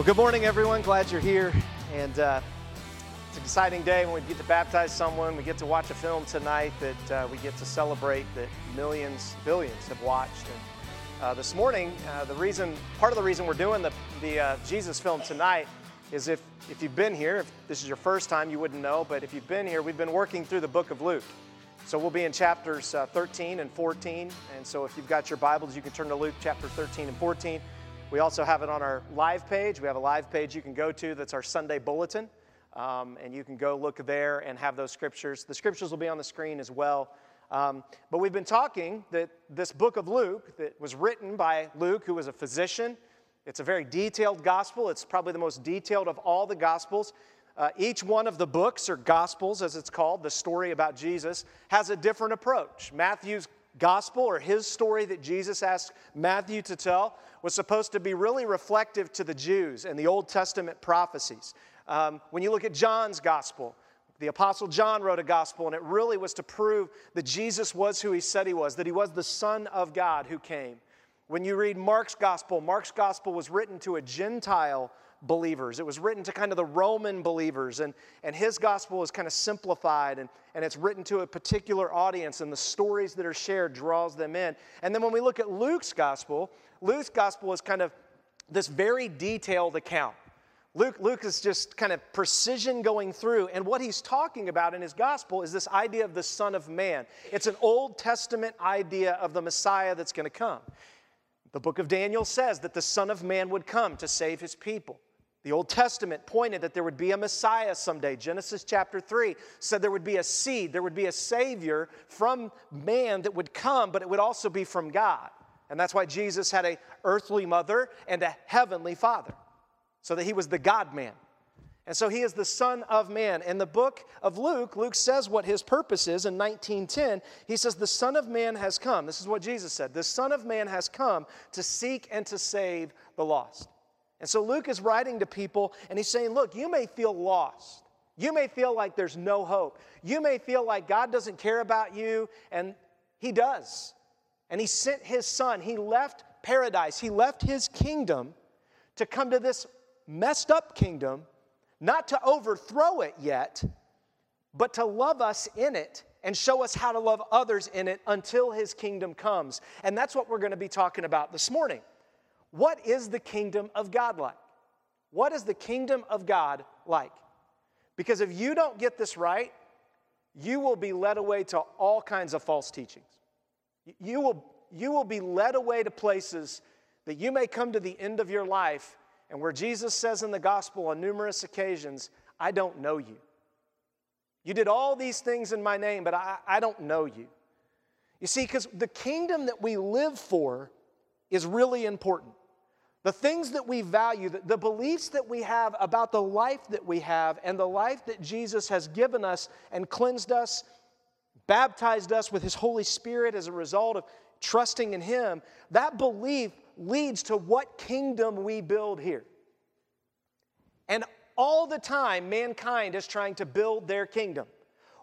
Well, good morning, everyone. Glad you're here. And uh, it's an exciting day when we get to baptize someone. We get to watch a film tonight that uh, we get to celebrate that millions, billions have watched. And uh, this morning, uh, the reason, part of the reason we're doing the, the uh, Jesus film tonight is if, if you've been here, if this is your first time, you wouldn't know, but if you've been here, we've been working through the book of Luke. So we'll be in chapters uh, 13 and 14. And so if you've got your Bibles, you can turn to Luke chapter 13 and 14. We also have it on our live page. We have a live page you can go to that's our Sunday bulletin. Um, and you can go look there and have those scriptures. The scriptures will be on the screen as well. Um, but we've been talking that this book of Luke, that was written by Luke, who was a physician, it's a very detailed gospel. It's probably the most detailed of all the gospels. Uh, each one of the books, or gospels as it's called, the story about Jesus, has a different approach. Matthew's gospel, or his story that Jesus asked Matthew to tell, was supposed to be really reflective to the Jews and the Old Testament prophecies. Um, when you look at John's gospel, the Apostle John wrote a gospel, and it really was to prove that Jesus was who he said he was, that he was the Son of God who came. When you read Mark's gospel, Mark's gospel was written to a Gentile believers. It was written to kind of the Roman believers, and, and his gospel is kind of simplified and, and it's written to a particular audience, and the stories that are shared draws them in. And then when we look at Luke's gospel, Luke's gospel is kind of this very detailed account. Luke, Luke is just kind of precision going through, and what he's talking about in his gospel is this idea of the Son of Man. It's an Old Testament idea of the Messiah that's going to come. The book of Daniel says that the Son of Man would come to save his people. The Old Testament pointed that there would be a Messiah someday. Genesis chapter 3 said there would be a seed, there would be a Savior from man that would come, but it would also be from God. And that's why Jesus had a earthly mother and a heavenly father, so that he was the God man. And so he is the Son of Man. In the book of Luke, Luke says what his purpose is in 1910. He says, The Son of Man has come. This is what Jesus said. The Son of Man has come to seek and to save the lost. And so Luke is writing to people and he's saying, Look, you may feel lost. You may feel like there's no hope. You may feel like God doesn't care about you, and He does. And He sent His Son. He left paradise, He left His kingdom to come to this messed up kingdom, not to overthrow it yet, but to love us in it and show us how to love others in it until His kingdom comes. And that's what we're going to be talking about this morning. What is the kingdom of God like? What is the kingdom of God like? Because if you don't get this right, you will be led away to all kinds of false teachings. You will, you will be led away to places that you may come to the end of your life and where Jesus says in the gospel on numerous occasions, I don't know you. You did all these things in my name, but I, I don't know you. You see, because the kingdom that we live for is really important. The things that we value, the beliefs that we have about the life that we have and the life that Jesus has given us and cleansed us, baptized us with His Holy Spirit as a result of trusting in Him, that belief leads to what kingdom we build here. And all the time, mankind is trying to build their kingdom.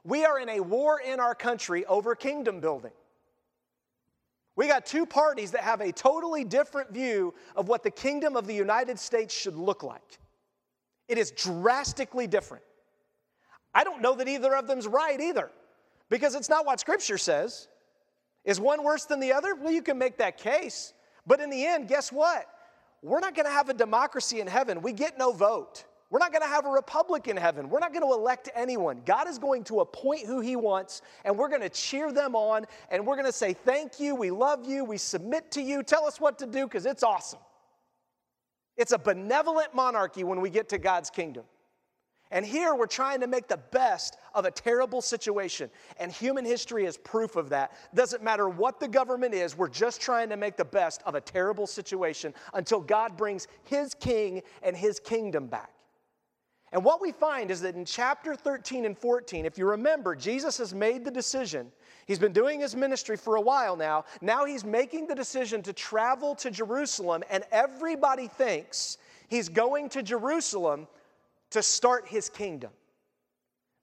We are in a war in our country over kingdom building. We got two parties that have a totally different view of what the kingdom of the United States should look like. It is drastically different. I don't know that either of them's right either, because it's not what Scripture says. Is one worse than the other? Well, you can make that case. But in the end, guess what? We're not going to have a democracy in heaven. We get no vote. We're not going to have a republic in heaven. We're not going to elect anyone. God is going to appoint who He wants, and we're going to cheer them on, and we're going to say, Thank you, we love you, we submit to you, tell us what to do, because it's awesome. It's a benevolent monarchy when we get to God's kingdom. And here we're trying to make the best of a terrible situation. And human history is proof of that. Doesn't matter what the government is, we're just trying to make the best of a terrible situation until God brings His king and His kingdom back. And what we find is that in chapter 13 and 14, if you remember, Jesus has made the decision. He's been doing his ministry for a while now. Now he's making the decision to travel to Jerusalem, and everybody thinks he's going to Jerusalem to start his kingdom.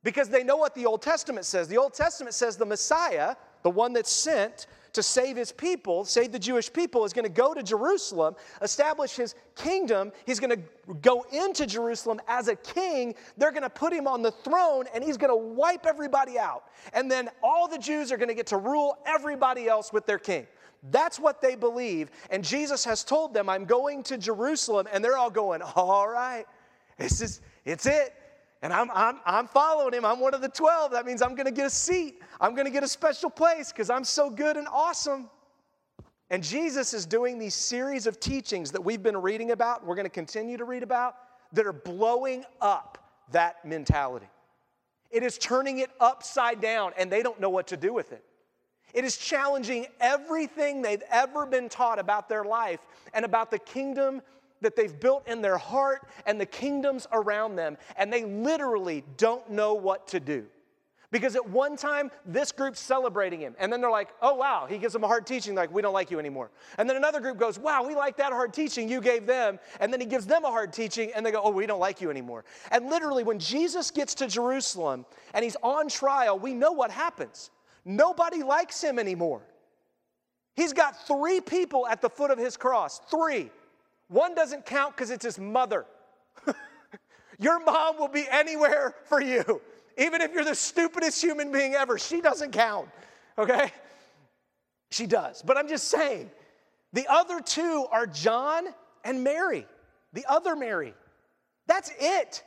Because they know what the Old Testament says. The Old Testament says the Messiah, the one that's sent to save his people, save the Jewish people, is going to go to Jerusalem, establish his kingdom. He's going to go into Jerusalem as a king. They're going to put him on the throne and he's going to wipe everybody out. And then all the Jews are going to get to rule everybody else with their king. That's what they believe. And Jesus has told them, I'm going to Jerusalem. And they're all going, All right, this is, it's it. And I'm, I'm, I'm following him. I'm one of the 12. That means I'm going to get a seat. I'm going to get a special place because I'm so good and awesome. And Jesus is doing these series of teachings that we've been reading about, we're going to continue to read about, that are blowing up that mentality. It is turning it upside down, and they don't know what to do with it. It is challenging everything they've ever been taught about their life and about the kingdom that they've built in their heart and the kingdoms around them, and they literally don't know what to do. Because at one time, this group's celebrating him, and then they're like, oh, wow, he gives them a hard teaching, like, we don't like you anymore. And then another group goes, wow, we like that hard teaching you gave them. And then he gives them a hard teaching, and they go, oh, we don't like you anymore. And literally, when Jesus gets to Jerusalem and he's on trial, we know what happens. Nobody likes him anymore. He's got three people at the foot of his cross, three. One doesn't count because it's his mother. Your mom will be anywhere for you. Even if you're the stupidest human being ever, she doesn't count, okay? She does. But I'm just saying, the other two are John and Mary, the other Mary. That's it.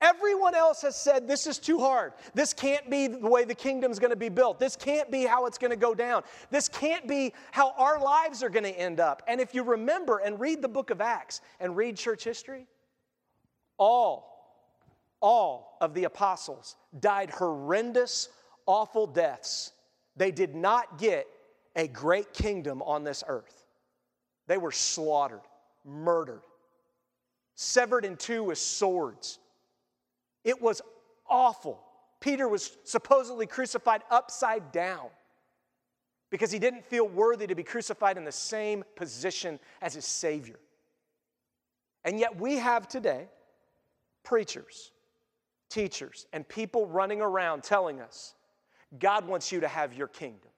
Everyone else has said this is too hard. This can't be the way the kingdom's going to be built. This can't be how it's going to go down. This can't be how our lives are going to end up. And if you remember and read the book of Acts and read church history, all, all of the apostles died horrendous, awful deaths. They did not get a great kingdom on this earth. They were slaughtered, murdered, severed in two with swords it was awful. Peter was supposedly crucified upside down because he didn't feel worthy to be crucified in the same position as his Savior. And yet we have today preachers, teachers, and people running around telling us God wants you to have your kingdom.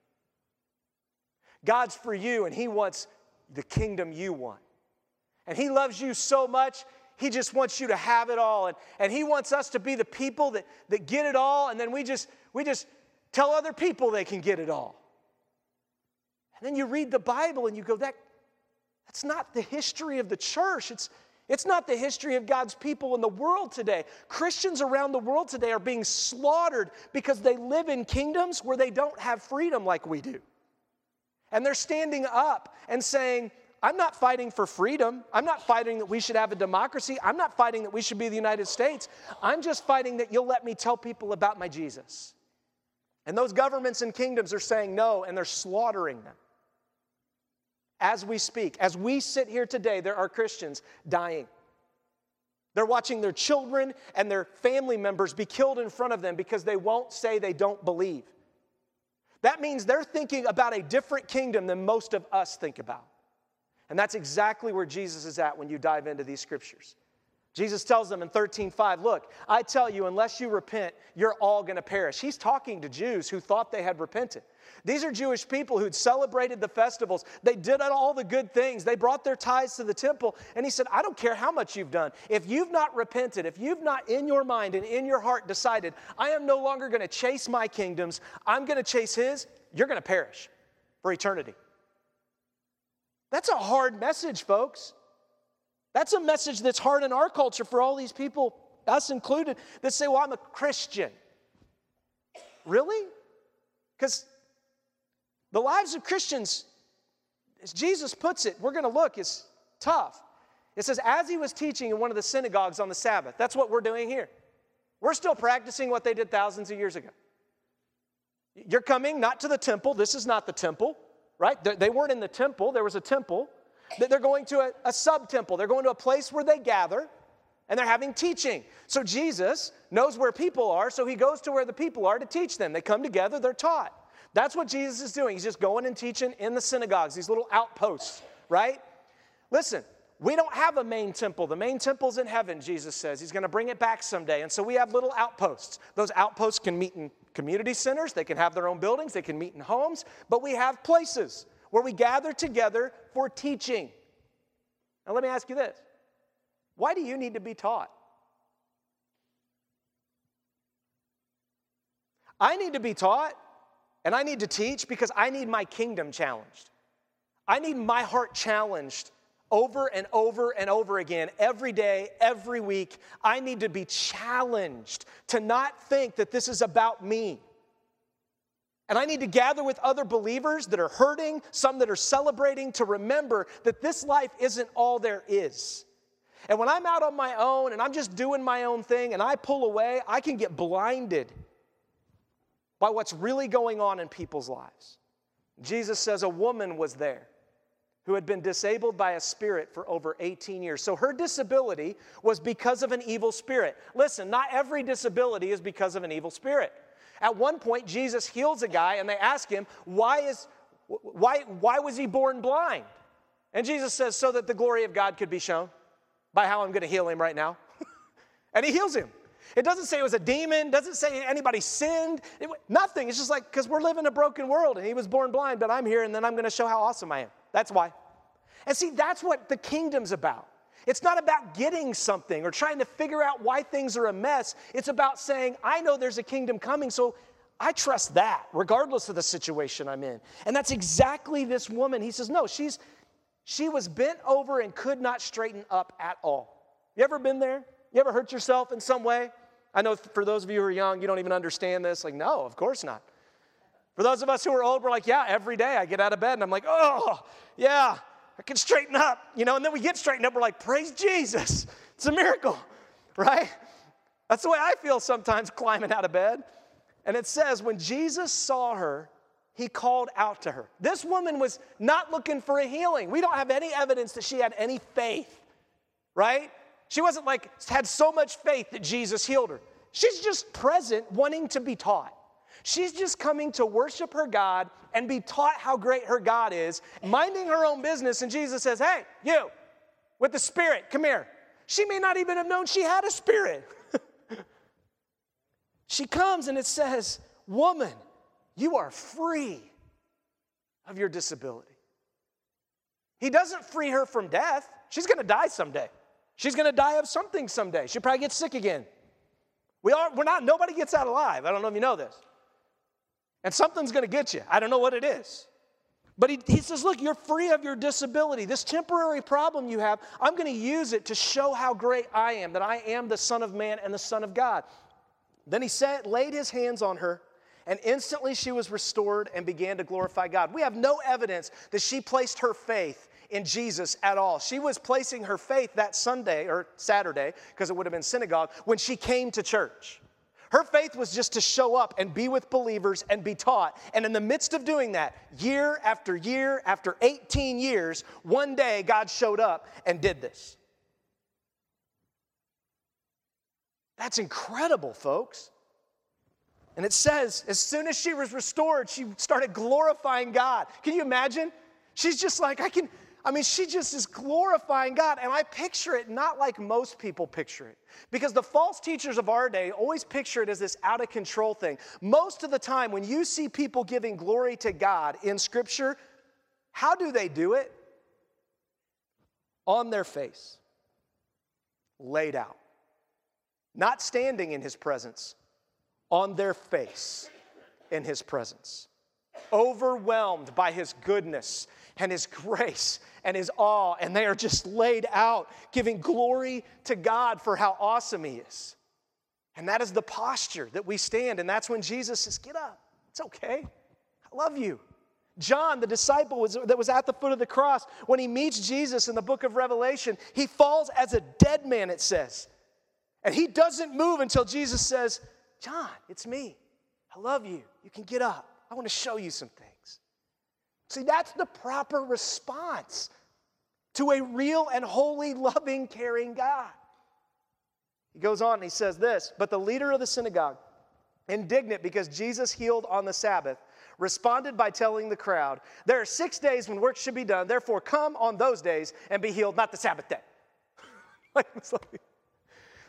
God's for you, and He wants the kingdom you want. And He loves you so much, he just wants you to have it all. And, and He wants us to be the people that, that get it all, and then we just, we just tell other people they can get it all. And then you read the Bible and you go, that, that's not the history of the church. It's, it's not the history of God's people in the world today. Christians around the world today are being slaughtered because they live in kingdoms where they don't have freedom like we do. And they're standing up and saying, I'm not fighting for freedom. I'm not fighting that we should have a democracy. I'm not fighting that we should be the United States. I'm just fighting that you'll let me tell people about my Jesus. And those governments and kingdoms are saying no, and they're slaughtering them. As we speak, as we sit here today, there are Christians dying. They're watching their children and their family members be killed in front of them because they won't say they don't believe. That means they're thinking about a different kingdom than most of us think about. And that's exactly where Jesus is at when you dive into these scriptures. Jesus tells them in 13:5, "Look, I tell you unless you repent, you're all going to perish." He's talking to Jews who thought they had repented. These are Jewish people who'd celebrated the festivals. They did all the good things. They brought their tithes to the temple, and he said, "I don't care how much you've done. If you've not repented, if you've not in your mind and in your heart decided, I am no longer going to chase my kingdoms, I'm going to chase his, you're going to perish for eternity." That's a hard message, folks. That's a message that's hard in our culture for all these people, us included, that say, Well, I'm a Christian. Really? Because the lives of Christians, as Jesus puts it, we're going to look, is tough. It says, as he was teaching in one of the synagogues on the Sabbath, that's what we're doing here. We're still practicing what they did thousands of years ago. You're coming not to the temple, this is not the temple right? They weren't in the temple, there was a temple. They're going to a, a sub temple, they're going to a place where they gather and they're having teaching. So Jesus knows where people are, so he goes to where the people are to teach them. They come together, they're taught. That's what Jesus is doing. He's just going and teaching in the synagogues, these little outposts, right? Listen, We don't have a main temple. The main temple's in heaven, Jesus says. He's going to bring it back someday. And so we have little outposts. Those outposts can meet in community centers, they can have their own buildings, they can meet in homes, but we have places where we gather together for teaching. Now, let me ask you this why do you need to be taught? I need to be taught and I need to teach because I need my kingdom challenged. I need my heart challenged over and over and over again, every day, every week. I need to be challenged to not think that this is about me. And I need to gather with other believers that are hurting, some that are celebrating, to remember that this life isn't all there is. And when I'm out on my own and I'm just doing my own thing and I pull away, I can get blinded by what's really going on in people's lives. Jesus says a woman was there who had been disabled by a spirit for over 18 years. So her disability was because of an evil spirit. Listen, not every disability is because of an evil spirit. At one point, Jesus heals a guy and they ask him, Why, is, why, why was he born blind? And Jesus says, So that the glory of God could be shown by how I'm going to heal him right now. and he heals him. It doesn't say it was a demon, doesn't say anybody sinned, it, nothing. It's just like, because we're living in a broken world and he was born blind, but I'm here and then I'm going to show how awesome I am. That's why. And see, that's what the kingdom's about. It's not about getting something or trying to figure out why things are a mess. It's about saying, I know there's a kingdom coming, so I trust that, regardless of the situation I'm in. And that's exactly this woman. He says, No, she's she was bent over and could not straighten up at all. You ever been there? You ever hurt yourself in some way? I know for those of you who are young, you don't even understand this. Like, no, of course not. For those of us who are old, we're like, yeah, every day I get out of bed and I'm like, oh, yeah, I can straighten up, you know, and then we get straightened up, we're like, praise Jesus. It's a miracle, right? That's the way I feel sometimes climbing out of bed. And it says, when Jesus saw her, he called out to her. This woman was not looking for a healing. We don't have any evidence that she had any faith, right? She wasn't like, had so much faith that Jesus healed her. She's just present, wanting to be taught. She's just coming to worship her God and be taught how great her God is, minding her own business. And Jesus says, Hey, you, with the Spirit, come here. She may not even have known she had a spirit. she comes and it says, Woman, you are free of your disability. He doesn't free her from death. She's gonna die someday. She's gonna die of something someday. She'll probably get sick again. We are, we're not, nobody gets out alive. I don't know if you know this. And something's going to get you. I don't know what it is. But he, he says, Look, you're free of your disability. This temporary problem you have, I'm going to use it to show how great I am, that I am the Son of Man and the Son of God. Then he said, laid his hands on her, and instantly she was restored and began to glorify God. We have no evidence that she placed her faith in Jesus at all. She was placing her faith that Sunday or Saturday, because it would have been synagogue, when she came to church. Her faith was just to show up and be with believers and be taught. And in the midst of doing that, year after year after 18 years, one day God showed up and did this. That's incredible, folks. And it says, as soon as she was restored, she started glorifying God. Can you imagine? She's just like, I can, I mean, she just is glorifying God. And I picture it not like most people picture it. Because the false teachers of our day always picture it as this out of control thing. Most of the time, when you see people giving glory to God in Scripture, how do they do it? On their face, laid out, not standing in His presence, on their face in His presence, overwhelmed by His goodness and His grace and His awe, and they are just laid out, giving glory to God for how awesome He is. And that is the posture that we stand, and that's when Jesus says, Get up. It's okay. I love you. John, the disciple was, that was at the foot of the cross, when he meets Jesus in the book of Revelation, he falls as a dead man, it says. And he doesn't move until Jesus says, John, it's me. I love you. You can get up. I want to show you some things. See, that's the proper response to a real and holy, loving, caring God. He goes on and he says this But the leader of the synagogue, indignant because Jesus healed on the Sabbath, responded by telling the crowd, There are six days when work should be done, therefore come on those days and be healed, not the Sabbath day. like,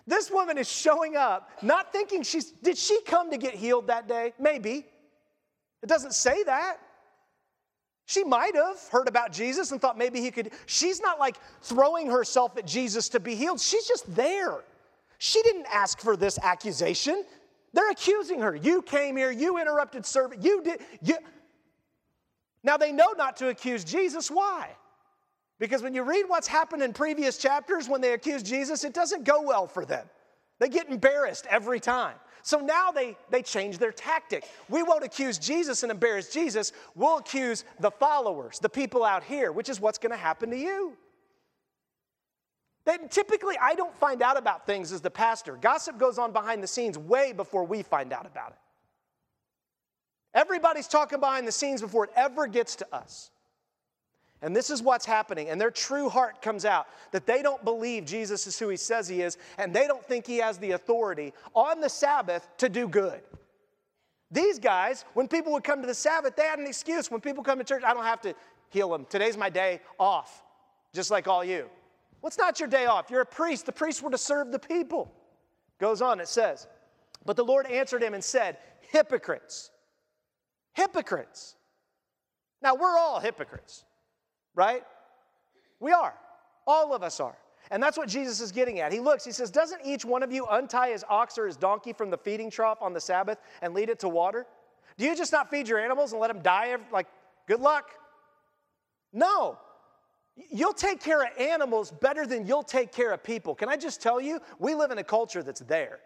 this woman is showing up, not thinking she's, did she come to get healed that day? Maybe. It doesn't say that. She might have heard about Jesus and thought maybe he could. She's not like throwing herself at Jesus to be healed. She's just there. She didn't ask for this accusation. They're accusing her. You came here, you interrupted service, you did. You. Now they know not to accuse Jesus. Why? Because when you read what's happened in previous chapters when they accuse Jesus, it doesn't go well for them. They get embarrassed every time. So now they, they change their tactic. We won't accuse Jesus and embarrass Jesus. We'll accuse the followers, the people out here, which is what's going to happen to you. Then typically, I don't find out about things as the pastor. Gossip goes on behind the scenes way before we find out about it. Everybody's talking behind the scenes before it ever gets to us. And this is what's happening. And their true heart comes out that they don't believe Jesus is who he says he is, and they don't think he has the authority on the Sabbath to do good. These guys, when people would come to the Sabbath, they had an excuse. When people come to church, I don't have to heal them. Today's my day off, just like all you. It's not your day off. You're a priest. The priests were to serve the people. Goes on, it says, But the Lord answered him and said, Hypocrites. Hypocrites. Now, we're all hypocrites right? We are. All of us are. And that's what Jesus is getting at. He looks, he says, Doesn't each one of you untie his ox or his donkey from the feeding trough on the Sabbath and lead it to water? Do you just not feed your animals and let them die? Like, good luck? No. You'll take care of animals better than you'll take care of people. Can I just tell you, we live in a culture that's there.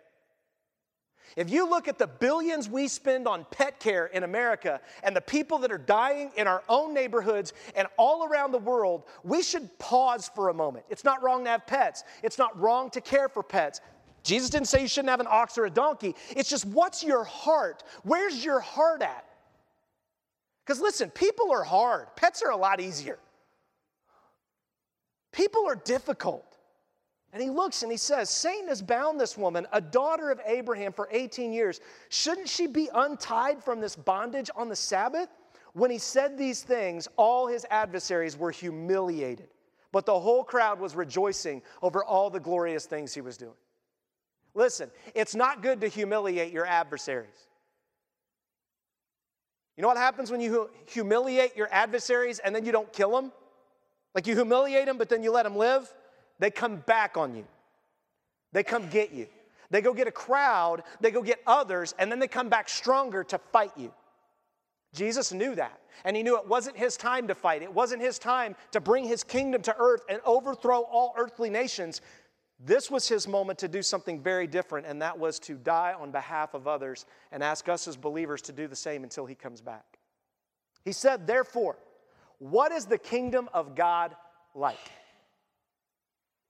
If you look at the billions we spend on pet care in America and the people that are dying in our own neighborhoods and all around the world, we should pause for a moment. It's not wrong to have pets, it's not wrong to care for pets. Jesus didn't say you shouldn't have an ox or a donkey. It's just what's your heart? Where's your heart at? Because listen, people are hard, pets are a lot easier. People are difficult. And he looks and he says, Satan has bound this woman, a daughter of Abraham, for 18 years. Shouldn't she be untied from this bondage on the Sabbath? When he said these things, all his adversaries were humiliated, but the whole crowd was rejoicing over all the glorious things he was doing. Listen, it's not good to humiliate your adversaries. You know what happens when you humiliate your adversaries and then you don't kill them? Like you humiliate them, but then you let them live? They come back on you. They come get you. They go get a crowd, they go get others, and then they come back stronger to fight you. Jesus knew that. And he knew it wasn't his time to fight. It wasn't his time to bring his kingdom to earth and overthrow all earthly nations. This was his moment to do something very different, and that was to die on behalf of others and ask us as believers to do the same until he comes back. He said, Therefore, what is the kingdom of God like?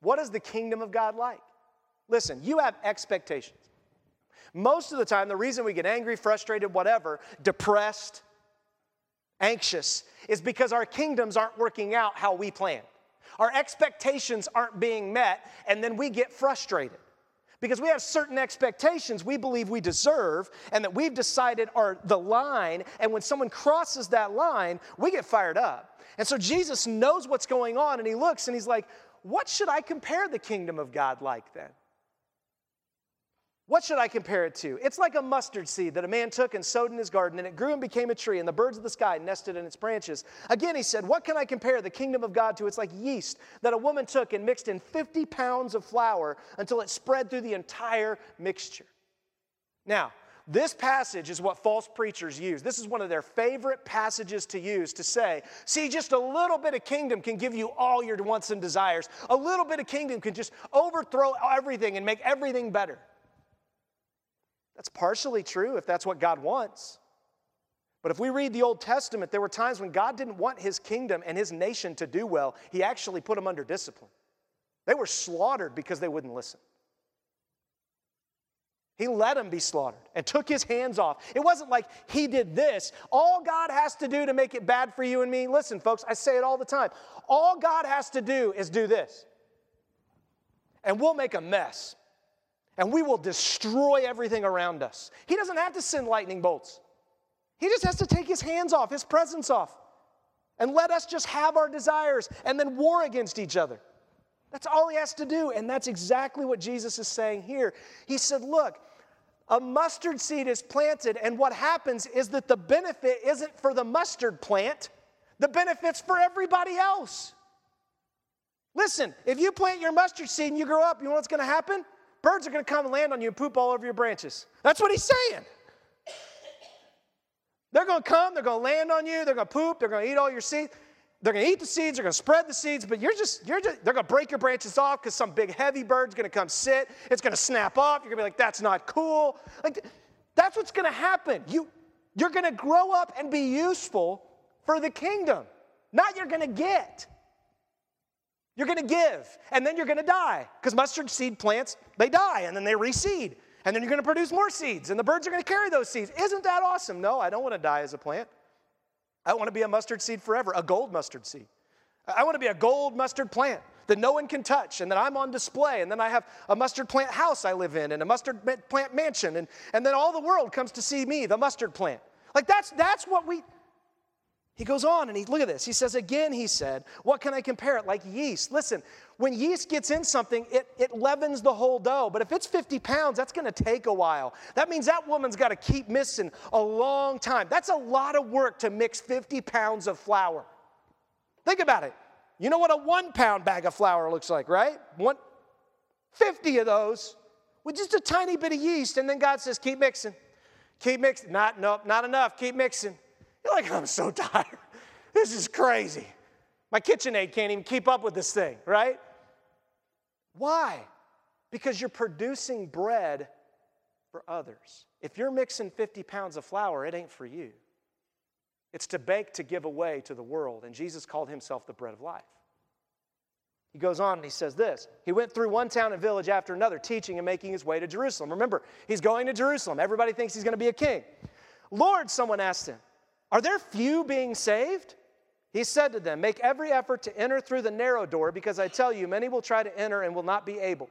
What is the kingdom of God like? Listen, you have expectations. Most of the time, the reason we get angry, frustrated, whatever, depressed, anxious, is because our kingdoms aren't working out how we planned. Our expectations aren't being met, and then we get frustrated. Because we have certain expectations we believe we deserve and that we've decided are the line, and when someone crosses that line, we get fired up. And so Jesus knows what's going on, and he looks and he's like, what should I compare the kingdom of God like then? What should I compare it to? It's like a mustard seed that a man took and sowed in his garden, and it grew and became a tree, and the birds of the sky nested in its branches. Again, he said, What can I compare the kingdom of God to? It's like yeast that a woman took and mixed in 50 pounds of flour until it spread through the entire mixture. Now, this passage is what false preachers use. This is one of their favorite passages to use to say, see, just a little bit of kingdom can give you all your wants and desires. A little bit of kingdom can just overthrow everything and make everything better. That's partially true if that's what God wants. But if we read the Old Testament, there were times when God didn't want his kingdom and his nation to do well. He actually put them under discipline. They were slaughtered because they wouldn't listen. He let him be slaughtered and took his hands off. It wasn't like he did this. All God has to do to make it bad for you and me, listen, folks, I say it all the time. All God has to do is do this. And we'll make a mess. And we will destroy everything around us. He doesn't have to send lightning bolts. He just has to take his hands off, his presence off, and let us just have our desires and then war against each other. That's all he has to do. And that's exactly what Jesus is saying here. He said, Look, a mustard seed is planted, and what happens is that the benefit isn't for the mustard plant, the benefit's for everybody else. Listen, if you plant your mustard seed and you grow up, you know what's to happen? Birds are to come and land on you and poop all over your branches. That's what he's saying. They're to come, they're to land on you, they're to poop, they're to eat all your seeds. They're going to eat the seeds, they're going to spread the seeds, but you're just, you're just, they're going to break your branches off because some big heavy bird's going to come sit. It's going to snap off. You're going to be like, that's not cool. Like, that's what's going to happen. You, you're going to grow up and be useful for the kingdom, not you're going to get. You're going to give, and then you're going to die because mustard seed plants, they die and then they reseed. And then you're going to produce more seeds, and the birds are going to carry those seeds. Isn't that awesome? No, I don't want to die as a plant. I want to be a mustard seed forever, a gold mustard seed. I want to be a gold mustard plant that no one can touch and that I'm on display. And then I have a mustard plant house I live in and a mustard plant mansion. And, and then all the world comes to see me, the mustard plant. Like that's, that's what we, he goes on and he, look at this. He says, again, he said, what can I compare it? Like yeast. Listen, when yeast gets in something, it, it leavens the whole dough. But if it's 50 pounds, that's gonna take a while. That means that woman's gotta keep missing a long time. That's a lot of work to mix 50 pounds of flour. Think about it. You know what a one pound bag of flour looks like, right? One, 50 of those with just a tiny bit of yeast. And then God says, keep mixing. Keep mixing. Not, nope, not enough. Keep mixing. You're like, I'm so tired. This is crazy. My KitchenAid can't even keep up with this thing, right? Why? Because you're producing bread for others. If you're mixing 50 pounds of flour, it ain't for you. It's to bake to give away to the world. And Jesus called himself the bread of life. He goes on and he says this He went through one town and village after another, teaching and making his way to Jerusalem. Remember, he's going to Jerusalem. Everybody thinks he's going to be a king. Lord, someone asked him, are there few being saved? He said to them, Make every effort to enter through the narrow door, because I tell you, many will try to enter and will not be able.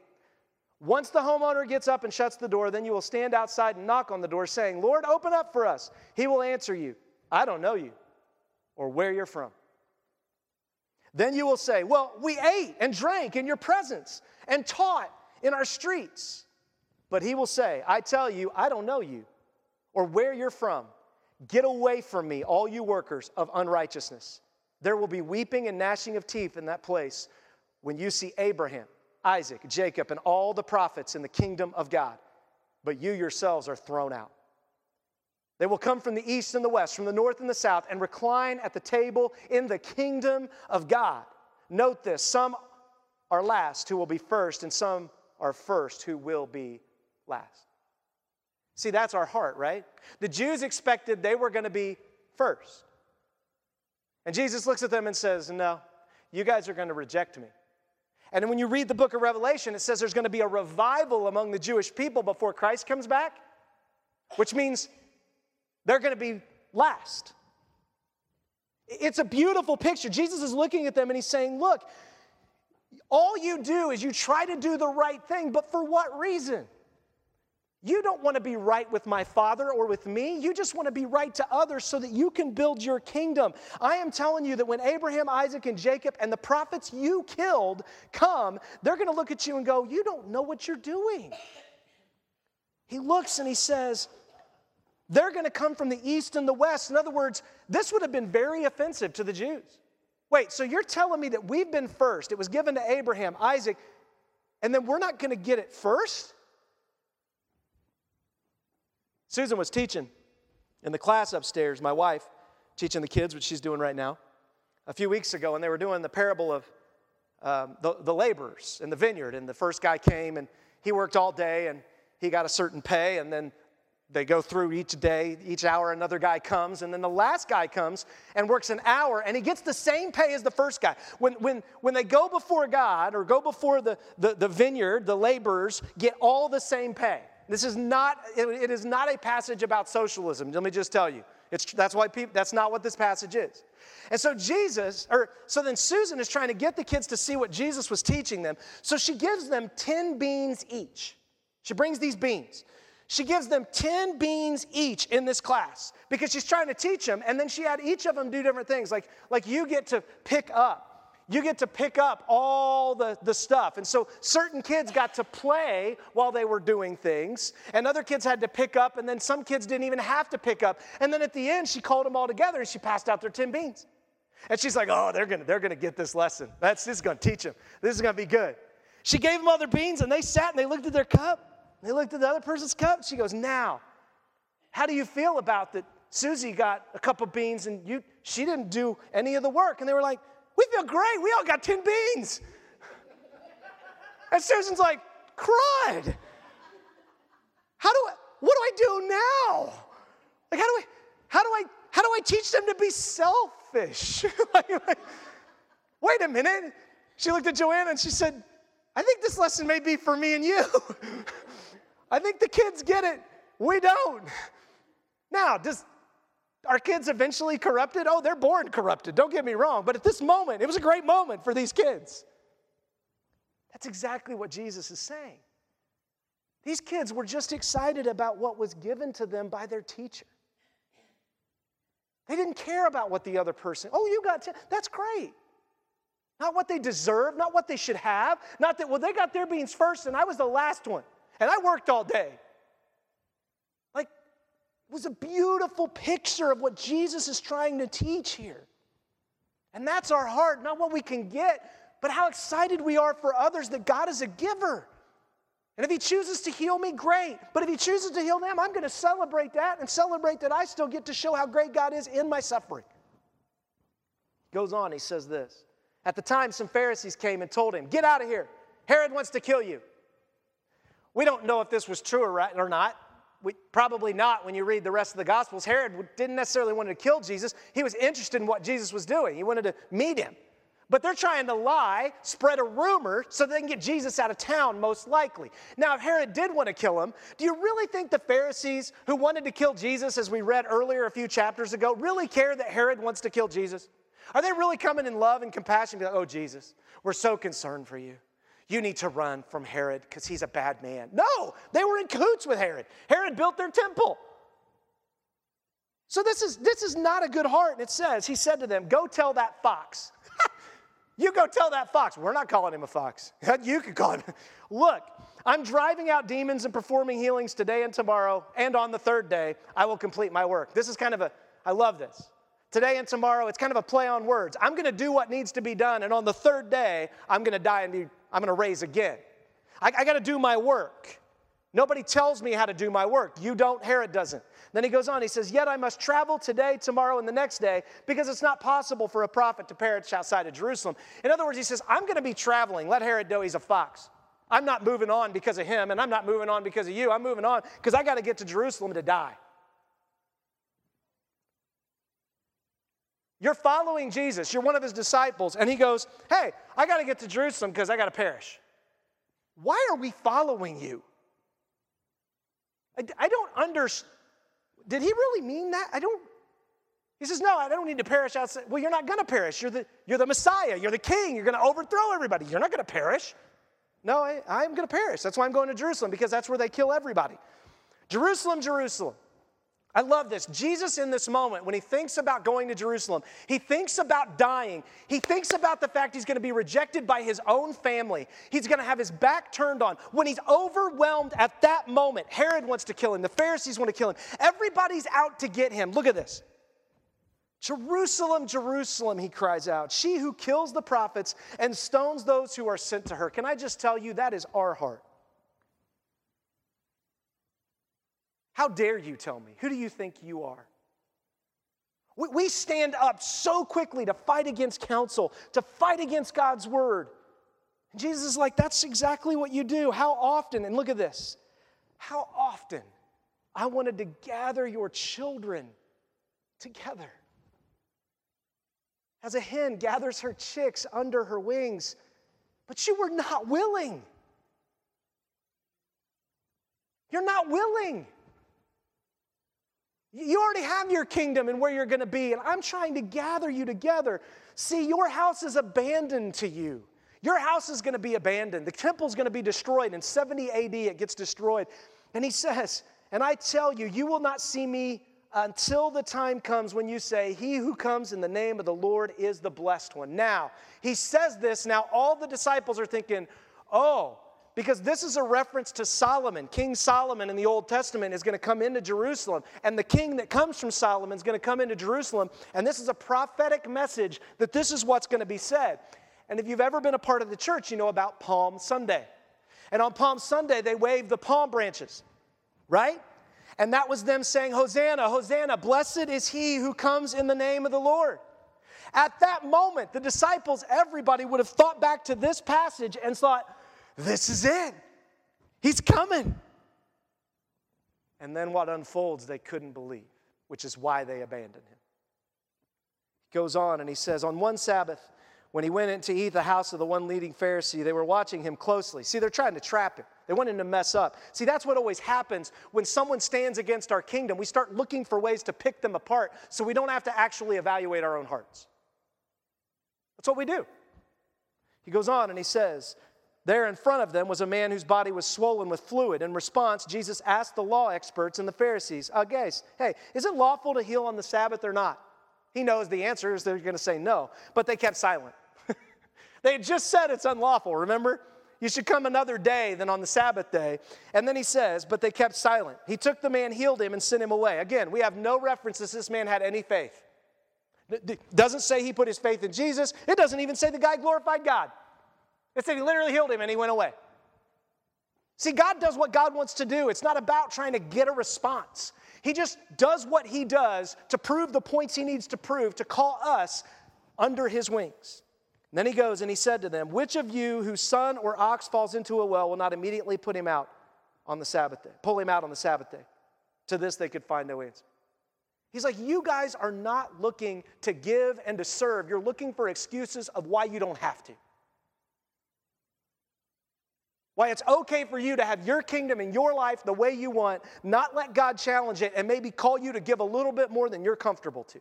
Once the homeowner gets up and shuts the door, then you will stand outside and knock on the door, saying, Lord, open up for us. He will answer you, I don't know you or where you're from. Then you will say, Well, we ate and drank in your presence and taught in our streets. But he will say, I tell you, I don't know you or where you're from. Get away from me, all you workers of unrighteousness. There will be weeping and gnashing of teeth in that place when you see Abraham, Isaac, Jacob, and all the prophets in the kingdom of God. But you yourselves are thrown out. They will come from the east and the west, from the north and the south, and recline at the table in the kingdom of God. Note this some are last who will be first, and some are first who will be last. See, that's our heart, right? The Jews expected they were going to be first. And Jesus looks at them and says, No, you guys are going to reject me. And when you read the book of Revelation, it says there's going to be a revival among the Jewish people before Christ comes back, which means they're going to be last. It's a beautiful picture. Jesus is looking at them and he's saying, Look, all you do is you try to do the right thing, but for what reason? You don't want to be right with my father or with me. You just want to be right to others so that you can build your kingdom. I am telling you that when Abraham, Isaac, and Jacob and the prophets you killed come, they're going to look at you and go, You don't know what you're doing. He looks and he says, They're going to come from the east and the west. In other words, this would have been very offensive to the Jews. Wait, so you're telling me that we've been first? It was given to Abraham, Isaac, and then we're not going to get it first? Susan was teaching in the class upstairs, my wife, teaching the kids, what she's doing right now, a few weeks ago, and they were doing the parable of um, the, the laborers in the vineyard. And the first guy came and he worked all day and he got a certain pay, and then they go through each day, each hour, another guy comes, and then the last guy comes and works an hour, and he gets the same pay as the first guy. When, when, when they go before God or go before the, the, the vineyard, the laborers get all the same pay. This is not, it is not a passage about socialism. Let me just tell you. It's, that's why people, that's not what this passage is. And so Jesus, or so then Susan is trying to get the kids to see what Jesus was teaching them. So she gives them 10 beans each. She brings these beans. She gives them 10 beans each in this class because she's trying to teach them. And then she had each of them do different things. Like, like you get to pick up. You get to pick up all the, the stuff. And so certain kids got to play while they were doing things, and other kids had to pick up, and then some kids didn't even have to pick up. And then at the end, she called them all together and she passed out their 10 beans. And she's like, oh, they're gonna, they're gonna get this lesson. That's this is gonna teach them. This is gonna be good. She gave them all their beans, and they sat and they looked at their cup. They looked at the other person's cup. She goes, Now, how do you feel about that? Susie got a cup of beans and you, she didn't do any of the work. And they were like, We feel great. We all got 10 beans. And Susan's like, Cried. How do I, what do I do now? Like, how do I, how do I, how do I teach them to be selfish? like, like, wait a minute. She looked at Joanna and she said, I think this lesson may be for me and you. I think the kids get it. We don't. Now, does our kids eventually corrupted? Oh, they're born corrupted. Don't get me wrong. But at this moment, it was a great moment for these kids. That's exactly what Jesus is saying. These kids were just excited about what was given to them by their teacher. They didn't care about what the other person, oh, you got 10. That's great. Not what they deserve, not what they should have, not that, well, they got their beans first and I was the last one. And I worked all day. Was a beautiful picture of what Jesus is trying to teach here. And that's our heart, not what we can get, but how excited we are for others that God is a giver. And if He chooses to heal me, great. But if He chooses to heal them, I'm going to celebrate that and celebrate that I still get to show how great God is in my suffering. Goes on, he says this. At the time, some Pharisees came and told him, Get out of here. Herod wants to kill you. We don't know if this was true or not. Probably not when you read the rest of the Gospels. Herod didn't necessarily want to kill Jesus. He was interested in what Jesus was doing, he wanted to meet him. But they're trying to lie, spread a rumor so they can get Jesus out of town, most likely. Now, if Herod did want to kill him, do you really think the Pharisees who wanted to kill Jesus, as we read earlier a few chapters ago, really care that Herod wants to kill Jesus? Are they really coming in love and compassion? Be like, oh, Jesus, we're so concerned for you. You need to run from Herod because he's a bad man. No, they were in cahoots with Herod. Herod built their temple. So this is this is not a good heart. And it says, he said to them, Go tell that fox. you go tell that fox. We're not calling him a fox. you can call him. Look, I'm driving out demons and performing healings today and tomorrow, and on the third day, I will complete my work. This is kind of a, I love this. Today and tomorrow, it's kind of a play on words. I'm going to do what needs to be done, and on the third day, I'm going to die and be I'm going to raise again. I, I got to do my work. Nobody tells me how to do my work. You don't, Herod doesn't. Then he goes on, he says, Yet I must travel today, tomorrow, and the next day because it's not possible for a prophet to perish outside of Jerusalem. In other words, he says, I'm going to be traveling. Let Herod know he's a fox. I'm not moving on because of him, and I'm not moving on because of you. I'm moving on because I got to get to Jerusalem to die. You're following Jesus, you're one of his disciples, and he goes, Hey, I got to get to Jerusalem because I got to perish. Why are we following you? I, I don't understand. Did he really mean that? I don't. He says, No, I don't need to perish outside. Well, you're not going to perish. You're the, you're the Messiah. You're the king. You're going to overthrow everybody. You're not going to perish. No, I, I'm going to perish. That's why I'm going to Jerusalem because that's where they kill everybody. Jerusalem, Jerusalem. I love this. Jesus, in this moment, when he thinks about going to Jerusalem, he thinks about dying. He thinks about the fact he's going to be rejected by his own family. He's going to have his back turned on. When he's overwhelmed at that moment, Herod wants to kill him, the Pharisees want to kill him, everybody's out to get him. Look at this. Jerusalem, Jerusalem, he cries out, she who kills the prophets and stones those who are sent to her. Can I just tell you, that is our heart. How dare you tell me? Who do you think you are? We stand up so quickly to fight against counsel, to fight against God's word. And Jesus is like, that's exactly what you do. How often, and look at this, how often I wanted to gather your children together. As a hen gathers her chicks under her wings, but you were not willing. You're not willing. You already have your kingdom and where you're going to be, and I'm trying to gather you together. See, your house is abandoned to you. Your house is going to be abandoned. The temple's going to be destroyed. In 70 AD, it gets destroyed. And he says, And I tell you, you will not see me until the time comes when you say, He who comes in the name of the Lord is the blessed one. Now, he says this. Now, all the disciples are thinking, Oh, because this is a reference to Solomon. King Solomon in the Old Testament is going to come into Jerusalem, and the king that comes from Solomon is going to come into Jerusalem, and this is a prophetic message that this is what's going to be said. And if you've ever been a part of the church, you know about Palm Sunday. And on Palm Sunday, they wave the palm branches, right? And that was them saying, Hosanna, Hosanna, blessed is he who comes in the name of the Lord. At that moment, the disciples, everybody would have thought back to this passage and thought, this is it. He's coming. And then what unfolds, they couldn't believe, which is why they abandoned him. He goes on and he says, On one Sabbath, when he went in to eat the house of the one leading Pharisee, they were watching him closely. See, they're trying to trap him. They want him to mess up. See, that's what always happens when someone stands against our kingdom. We start looking for ways to pick them apart so we don't have to actually evaluate our own hearts. That's what we do. He goes on and he says, there in front of them was a man whose body was swollen with fluid. In response, Jesus asked the law experts and the Pharisees, uh, guys, hey, is it lawful to heal on the Sabbath or not? He knows the answer is they're going to say no, but they kept silent. they just said it's unlawful, remember? You should come another day than on the Sabbath day. And then he says, but they kept silent. He took the man, healed him, and sent him away. Again, we have no reference that this man had any faith. It doesn't say he put his faith in Jesus. It doesn't even say the guy glorified God. It said he literally healed him and he went away. See, God does what God wants to do. It's not about trying to get a response. He just does what he does to prove the points he needs to prove to call us under his wings. And then he goes and he said to them, Which of you whose son or ox falls into a well will not immediately put him out on the Sabbath day, pull him out on the Sabbath day? To this they could find no answer. He's like, You guys are not looking to give and to serve. You're looking for excuses of why you don't have to. Why it's okay for you to have your kingdom in your life the way you want, not let God challenge it, and maybe call you to give a little bit more than you're comfortable to.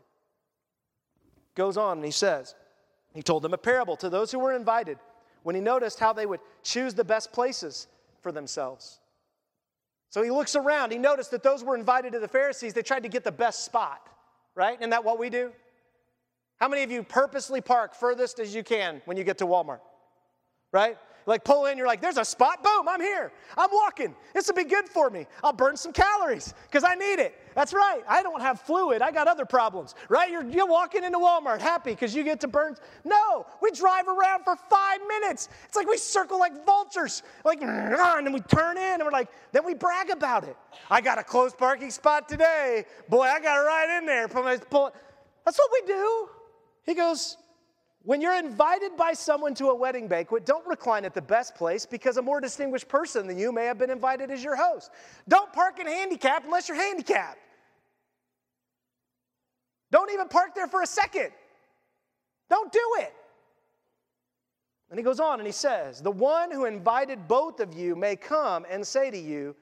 Goes on and he says, He told them a parable to those who were invited when he noticed how they would choose the best places for themselves. So he looks around, he noticed that those were invited to the Pharisees, they tried to get the best spot, right? Isn't that what we do? How many of you purposely park furthest as you can when you get to Walmart? Right? Like pull in, you're like, there's a spot, boom, I'm here. I'm walking. This will be good for me. I'll burn some calories because I need it. That's right. I don't have fluid. I got other problems, right? You're, you're walking into Walmart happy because you get to burn. No, we drive around for five minutes. It's like we circle like vultures, like, and then we turn in and we're like, then we brag about it. I got a closed parking spot today. Boy, I got right in there. That's what we do. He goes, when you're invited by someone to a wedding banquet, don't recline at the best place because a more distinguished person than you may have been invited as your host. Don't park in handicap unless you're handicapped. Don't even park there for a second. Don't do it. And he goes on and he says, The one who invited both of you may come and say to you,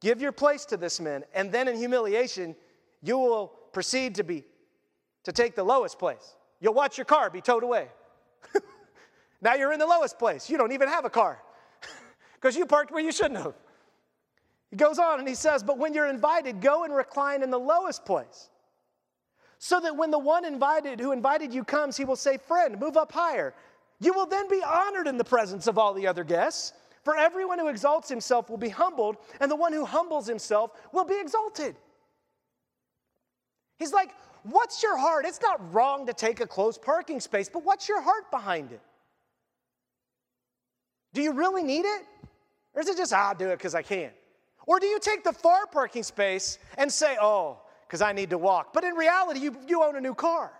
Give your place to this man. And then in humiliation, you will proceed to be to take the lowest place. You'll watch your car be towed away. now you're in the lowest place. You don't even have a car because you parked where you shouldn't have. He goes on and he says, But when you're invited, go and recline in the lowest place. So that when the one invited who invited you comes, he will say, Friend, move up higher. You will then be honored in the presence of all the other guests. For everyone who exalts himself will be humbled, and the one who humbles himself will be exalted. He's like, What's your heart? It's not wrong to take a close parking space, but what's your heart behind it? Do you really need it? Or is it just, I'll do it because I can? Or do you take the far parking space and say, oh, because I need to walk? But in reality, you, you own a new car.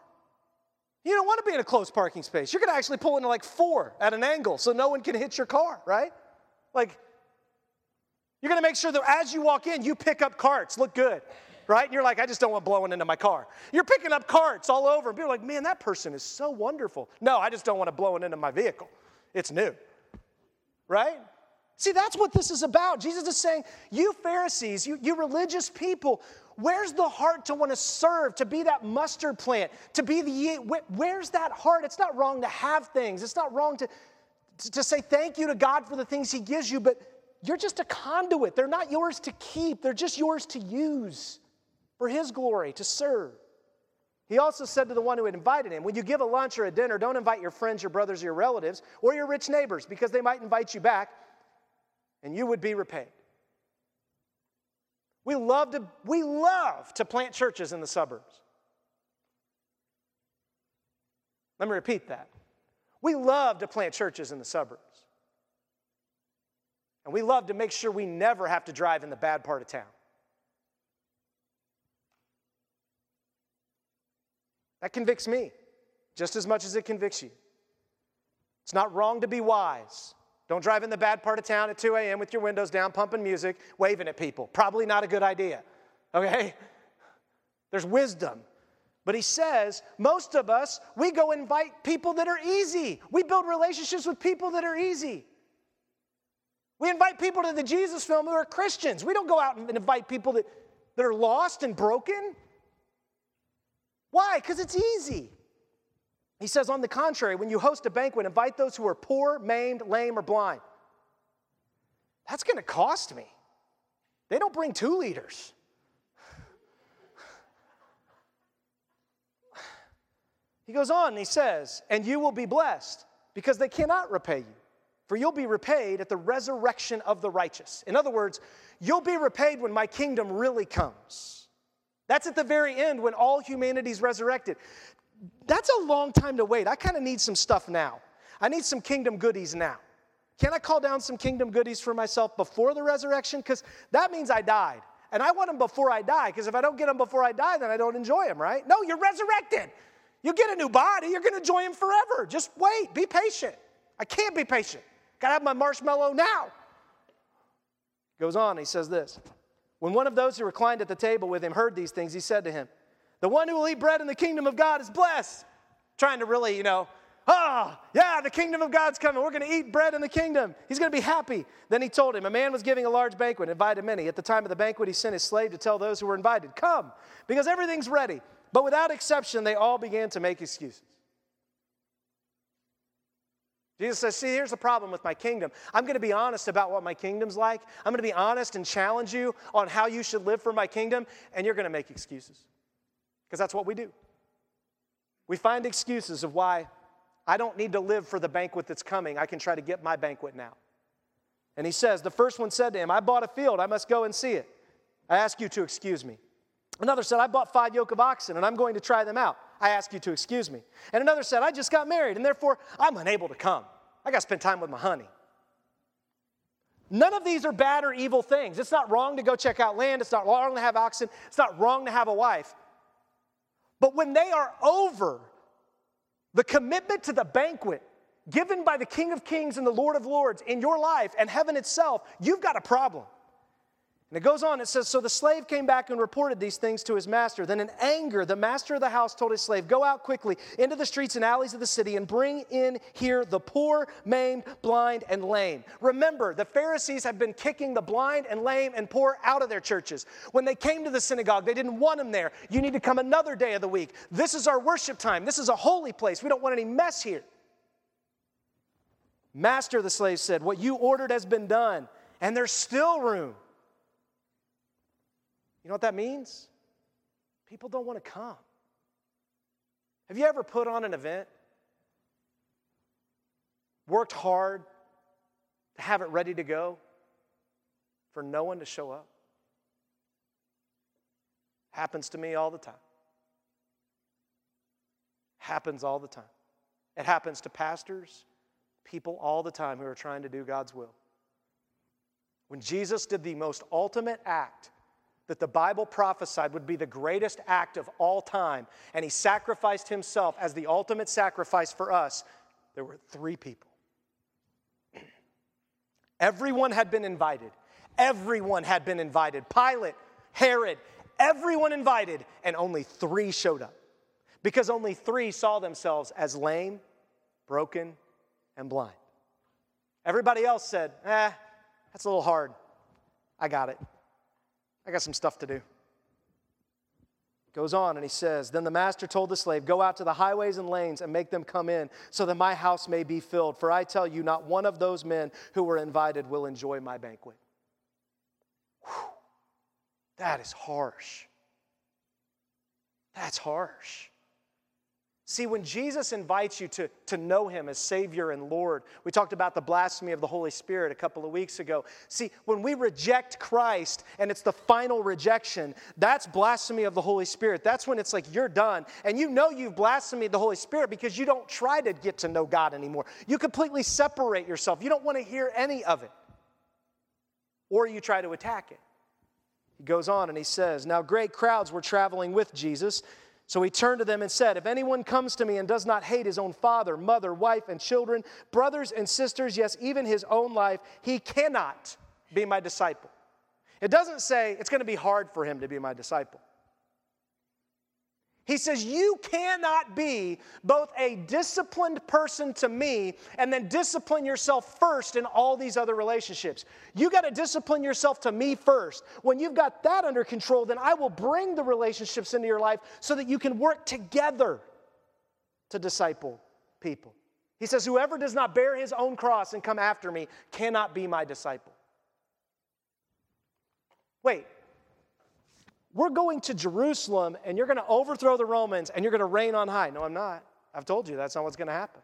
You don't want to be in a close parking space. You're going to actually pull into like four at an angle so no one can hit your car, right? Like, you're going to make sure that as you walk in, you pick up carts, look good right? And you're like, I just don't want blowing into my car. You're picking up carts all over, and people are like, man, that person is so wonderful. No, I just don't want to blow it into my vehicle. It's new, right? See, that's what this is about. Jesus is saying, you Pharisees, you, you religious people, where's the heart to want to serve, to be that mustard plant, to be the, where's that heart? It's not wrong to have things. It's not wrong to, to say thank you to God for the things He gives you, but you're just a conduit. They're not yours to keep, they're just yours to use for His glory, to serve. He also said to the one who had invited him, When you give a lunch or a dinner, don't invite your friends, your brothers, your relatives, or your rich neighbors, because they might invite you back and you would be repaid. We love to, we love to plant churches in the suburbs. Let me repeat that. We love to plant churches in the suburbs. And we love to make sure we never have to drive in the bad part of town. That convicts me just as much as it convicts you. It's not wrong to be wise. Don't drive in the bad part of town at 2 a.m. with your windows down, pumping music, waving at people. Probably not a good idea, okay? There's wisdom. But he says, most of us, we go invite people that are easy. We build relationships with people that are easy. We invite people to the Jesus film who are Christians. We don't go out and invite people that, that are lost and broken. Why? Because it's easy. He says, on the contrary, when you host a banquet, invite those who are poor, maimed, lame, or blind. That's going to cost me. They don't bring two liters. He goes on he says, And you will be blessed because they cannot repay you, for you'll be repaid at the resurrection of the righteous. In other words, you'll be repaid when my kingdom really comes. That's at the very end when all humanity's resurrected. That's a long time to wait. I kind of need some stuff now. I need some kingdom goodies now. Can I call down some kingdom goodies for myself before the resurrection? Because that means I died. And I want them before I die, because if I don't get them before I die, then I don't enjoy them, right? No, you're resurrected. You get a new body, you're to enjoy them forever. Just wait, be patient. I can't be patient. Got to have my marshmallow now. Goes on, he says this When one of those who reclined at the table with him heard these things, he said to him, The one who will eat bread in the kingdom of God is blessed. Trying to really, you know, ah, oh, yeah, the kingdom of God's coming. We're going to eat bread in the kingdom. He's going to be happy. Then he told him, A man was giving a large banquet, invited many. At the time of the banquet, he sent his slave to tell those who were invited, Come, because everything's ready. But without exception, they all began to make excuses. Jesus says, See, here's the problem with my kingdom. I'm going to be honest about what my kingdom's like. I'm going to be honest and challenge you on how you should live for my kingdom, and you're going to make excuses. Because that's what we do. We find excuses of why I don't need to live for the banquet that's coming. I can try to get my banquet now. And he says, The first one said to him, I bought a field. I must go and see it. I ask you to excuse me. Another said, I bought five yoke of oxen and I'm going to try them out. I ask you to excuse me. And another said, I just got married and therefore I'm unable to come. I got to spend time with my honey. None of these are bad or evil things. It's not wrong to go check out land. It's not wrong to have oxen. It's not wrong to have a wife. But when they are over, the commitment to the banquet given by the King of Kings and the Lord of Lords in your life and heaven itself, you've got a problem. And it goes on, it says, So the slave came back and reported these things to his master. Then, in anger, the master of the house told his slave, Go out quickly into the streets and alleys of the city and bring in here the poor, maimed, blind, and lame. Remember, the Pharisees have been kicking the blind and lame and poor out of their churches. When they came to the synagogue, they didn't want them there. You need to come another day of the week. This is our worship time. This is a holy place. We don't want any mess here. Master, the slave said, What you ordered has been done, and there's still room. You know what that means? People don't want to come. Have you ever put on an event, worked hard to have it ready to go for no one to show up? Happens to me all the time. Happens all the time. It happens to pastors, people all the time who are trying to do God's will. When Jesus did the most ultimate act that the Bible prophesied would be the greatest act of all time, and he sacrificed himself as the ultimate sacrifice for us, there were three people. Everyone had been invited. Everyone had been invited. Pilate, Herod, everyone invited, and only three showed up. Because only three saw themselves as lame, broken, and blind. Everybody else said, eh, that's a little hard. I got it. I got some stuff to do. Goes on and he says, Then the master told the slave, Go out to the highways and lanes and make them come in, so that my house may be filled. For I tell you, not one of those men who were invited will enjoy my banquet. Whew. That is harsh. That's harsh. See, when Jesus invites you to, to know him as Savior and Lord, we talked about the blasphemy of the Holy Spirit a couple of weeks ago. See, when we reject Christ and it's the final rejection, that's blasphemy of the Holy Spirit. That's when it's like you're done. And you know you've blasphemed the Holy Spirit because you don't try to get to know God anymore. You completely separate yourself. You don't want to hear any of it. Or you try to attack it. He goes on and he says, Now great crowds were traveling with Jesus. So he turned to them and said, If anyone comes to me and does not hate his own father, mother, wife, and children, brothers and sisters, yes, even his own life, he cannot be my disciple. It doesn't say it's going to be hard for him to be my disciple. He says, You cannot be both a disciplined person to me and then discipline yourself first in all these other relationships. You got to discipline yourself to me first. When you've got that under control, then I will bring the relationships into your life so that you can work together to disciple people. He says, Whoever does not bear his own cross and come after me cannot be my disciple. Wait, we're going to Jerusalem and you're going to overthrow the Romans and you're going to reign on high. No, I'm not. I've told you that's not what's going to happen.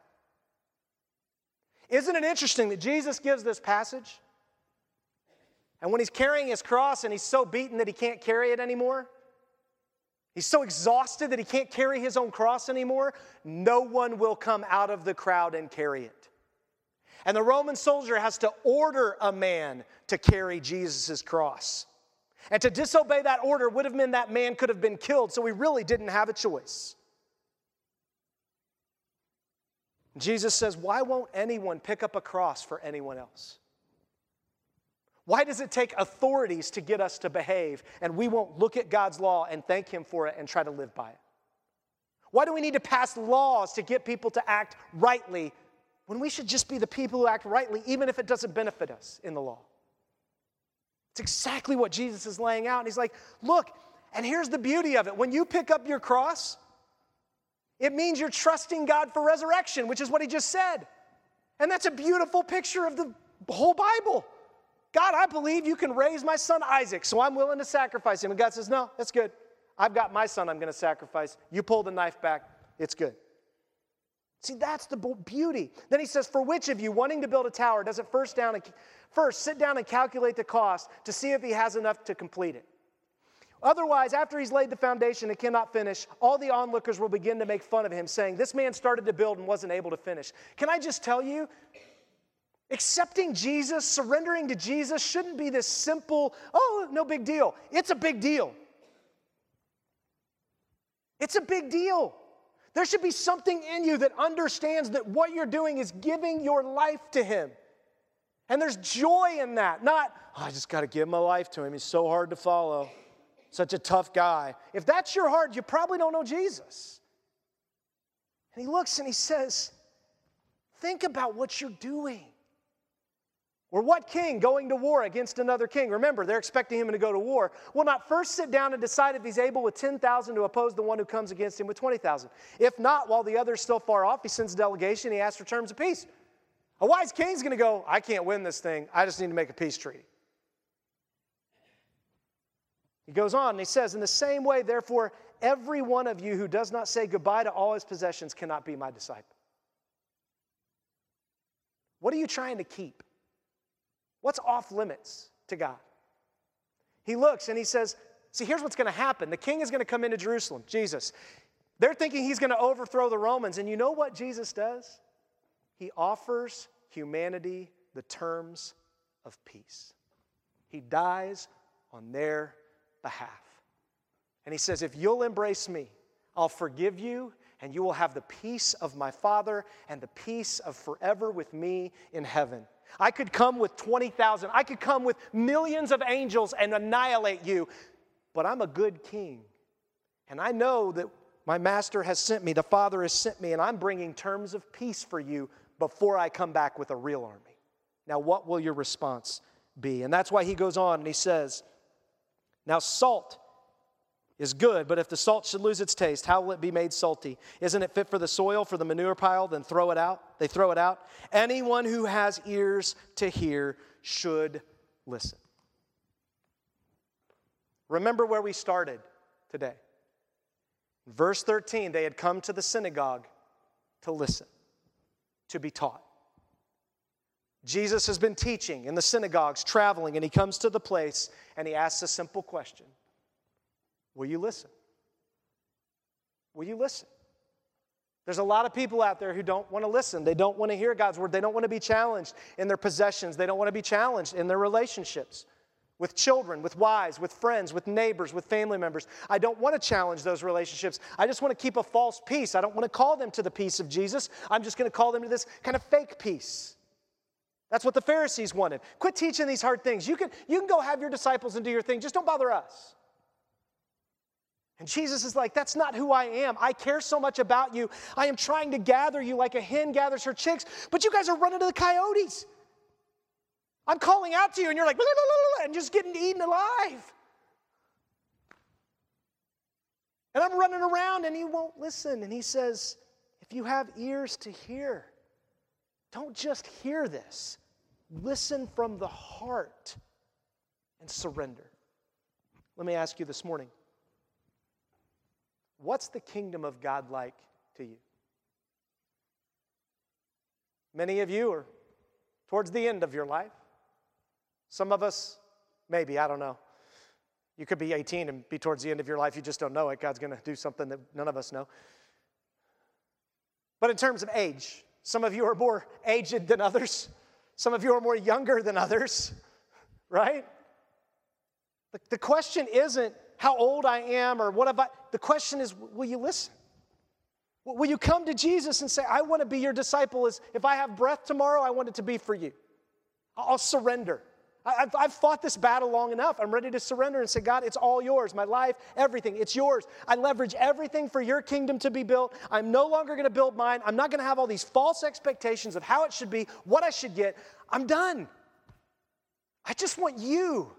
Isn't it interesting that Jesus gives this passage? And when he's carrying his cross and he's so beaten that he can't carry it anymore, he's so exhausted that he can't carry his own cross anymore, no one will come out of the crowd and carry it. And the Roman soldier has to order a man to carry Jesus' cross. And to disobey that order would have meant that man could have been killed, so he really didn't have a choice. Jesus says, Why won't anyone pick up a cross for anyone else? Why does it take authorities to get us to behave and we won't look at God's law and thank Him for it and try to live by it? Why do we need to pass laws to get people to act rightly when we should just be the people who act rightly, even if it doesn't benefit us in the law? It's exactly what Jesus is laying out. And he's like, look, and here's the beauty of it. When you pick up your cross, it means you're trusting God for resurrection, which is what he just said. And that's a beautiful picture of the whole Bible. God, I believe you can raise my son Isaac, so I'm willing to sacrifice him. And God says, No, that's good. I've got my son I'm going to sacrifice. You pull the knife back, it's good. See, that's the beauty. Then he says, For which of you wanting to build a tower does it first down and first sit down and calculate the cost to see if he has enough to complete it? Otherwise, after he's laid the foundation and cannot finish, all the onlookers will begin to make fun of him, saying, This man started to build and wasn't able to finish. Can I just tell you, accepting Jesus, surrendering to Jesus shouldn't be this simple, oh, no big deal. It's a big deal. It's a big deal. There should be something in you that understands that what you're doing is giving your life to Him. And there's joy in that, not, oh, I just got to give my life to Him. He's so hard to follow, such a tough guy. If that's your heart, you probably don't know Jesus. And He looks and He says, Think about what you're doing. Or what king going to war against another king? Remember, they're expecting him to go to war. Will not first sit down and decide if he's able with 10,000 to oppose the one who comes against him with 20,000. If not, while the other is still far off, he sends a delegation, he asks for terms of peace. A wise king's going to go, I can't win this thing, I just need to make a peace treaty. He goes on and he says, In the same way, therefore, every one of you who does not say goodbye to all his possessions cannot be my disciple. What are you trying to keep? What's off limits to God? He looks and he says, See, here's what's going to happen. The king is going to come into Jerusalem, Jesus. They're thinking he's going to overthrow the Romans. And you know what Jesus does? He offers humanity the terms of peace. He dies on their behalf. And he says, If you'll embrace me, I'll forgive you, and you will have the peace of my Father and the peace of forever with me in heaven. I could come with 20,000. I could come with millions of angels and annihilate you. But I'm a good king. And I know that my master has sent me, the Father has sent me, and I'm bringing terms of peace for you before I come back with a real army. Now, what will your response be? And that's why he goes on and he says, Now, salt is good, but if the salt should lose its taste, how will it be made salty? Isn't it fit for the soil, for the manure pile? Then throw it out. They throw it out. Anyone who has ears to hear should listen. Remember where we started today. Verse 13, they had come to the synagogue to listen, to be taught. Jesus has been teaching in the synagogues, traveling, and he comes to the place and he asks a simple question Will you listen? Will you listen? There's a lot of people out there who don't want to listen. They don't want to hear God's word. They don't want to be challenged in their possessions. They don't want to be challenged in their relationships with children, with wives, with friends, with neighbors, with family members. I don't want to challenge those relationships. I just want to keep a false peace. I don't want to call them to the peace of Jesus. I'm just going to call them to this kind of fake peace. That's what the Pharisees wanted. Quit teaching these hard things. You can, you can go have your disciples and do your thing, just don't bother us. And Jesus is like, That's not who I am. I care so much about you. I am trying to gather you like a hen gathers her chicks, but you guys are running to the coyotes. I'm calling out to you, and you're like, blah, blah, blah, and just getting eaten alive. And I'm running around, and he won't listen. And he says, If you have ears to hear, don't just hear this, listen from the heart and surrender. Let me ask you this morning What's the kingdom of God like to you? Many of you are towards the end of your life. Some of us, maybe, I don't know. You could be 18 and be towards the end of your life. You just don't know it. God's going to do something that none of us know. But in terms of age, some of you are more aged than others. Some of you are more younger than others, right? The, the question isn't how old I am or what have I. The question is, will you listen? Will you come to Jesus and say, I want to be your disciple? As if I have breath tomorrow, I want it to be for you. I'll surrender. I've, I've fought this battle long enough. I'm ready to surrender and say, God, it's all yours. My life, everything, it's yours. I leverage everything for your kingdom to be built. I'm no longer going to build mine. I'm not going to have all these false expectations of how it should be, what I should get. I'm done. I just want you.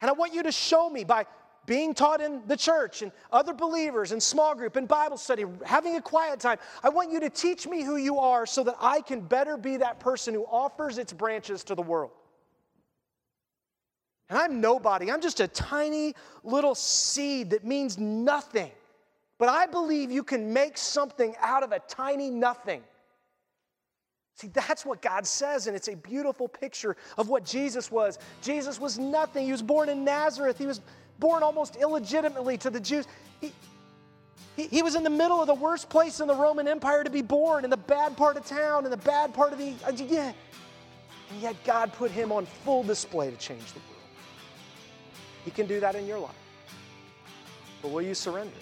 And I want you to show me by being taught in the church and other believers and small group and Bible study, having a quiet time. I want you to teach me who you are so that I can better be that person who offers its branches to the world. And I'm nobody. I'm just a tiny little seed that means nothing. But I believe you can make something out of a tiny nothing. See, that's what God says, and it's a beautiful picture of what Jesus was. Jesus was nothing. He was born in Nazareth, he was born almost illegitimately to the Jews. He, he, he was in the middle of the worst place in the Roman Empire to be born, in the bad part of town, in the bad part of the. Uh, yeah. And yet God put him on full display to change the world. He can do that in your life. But will you surrender?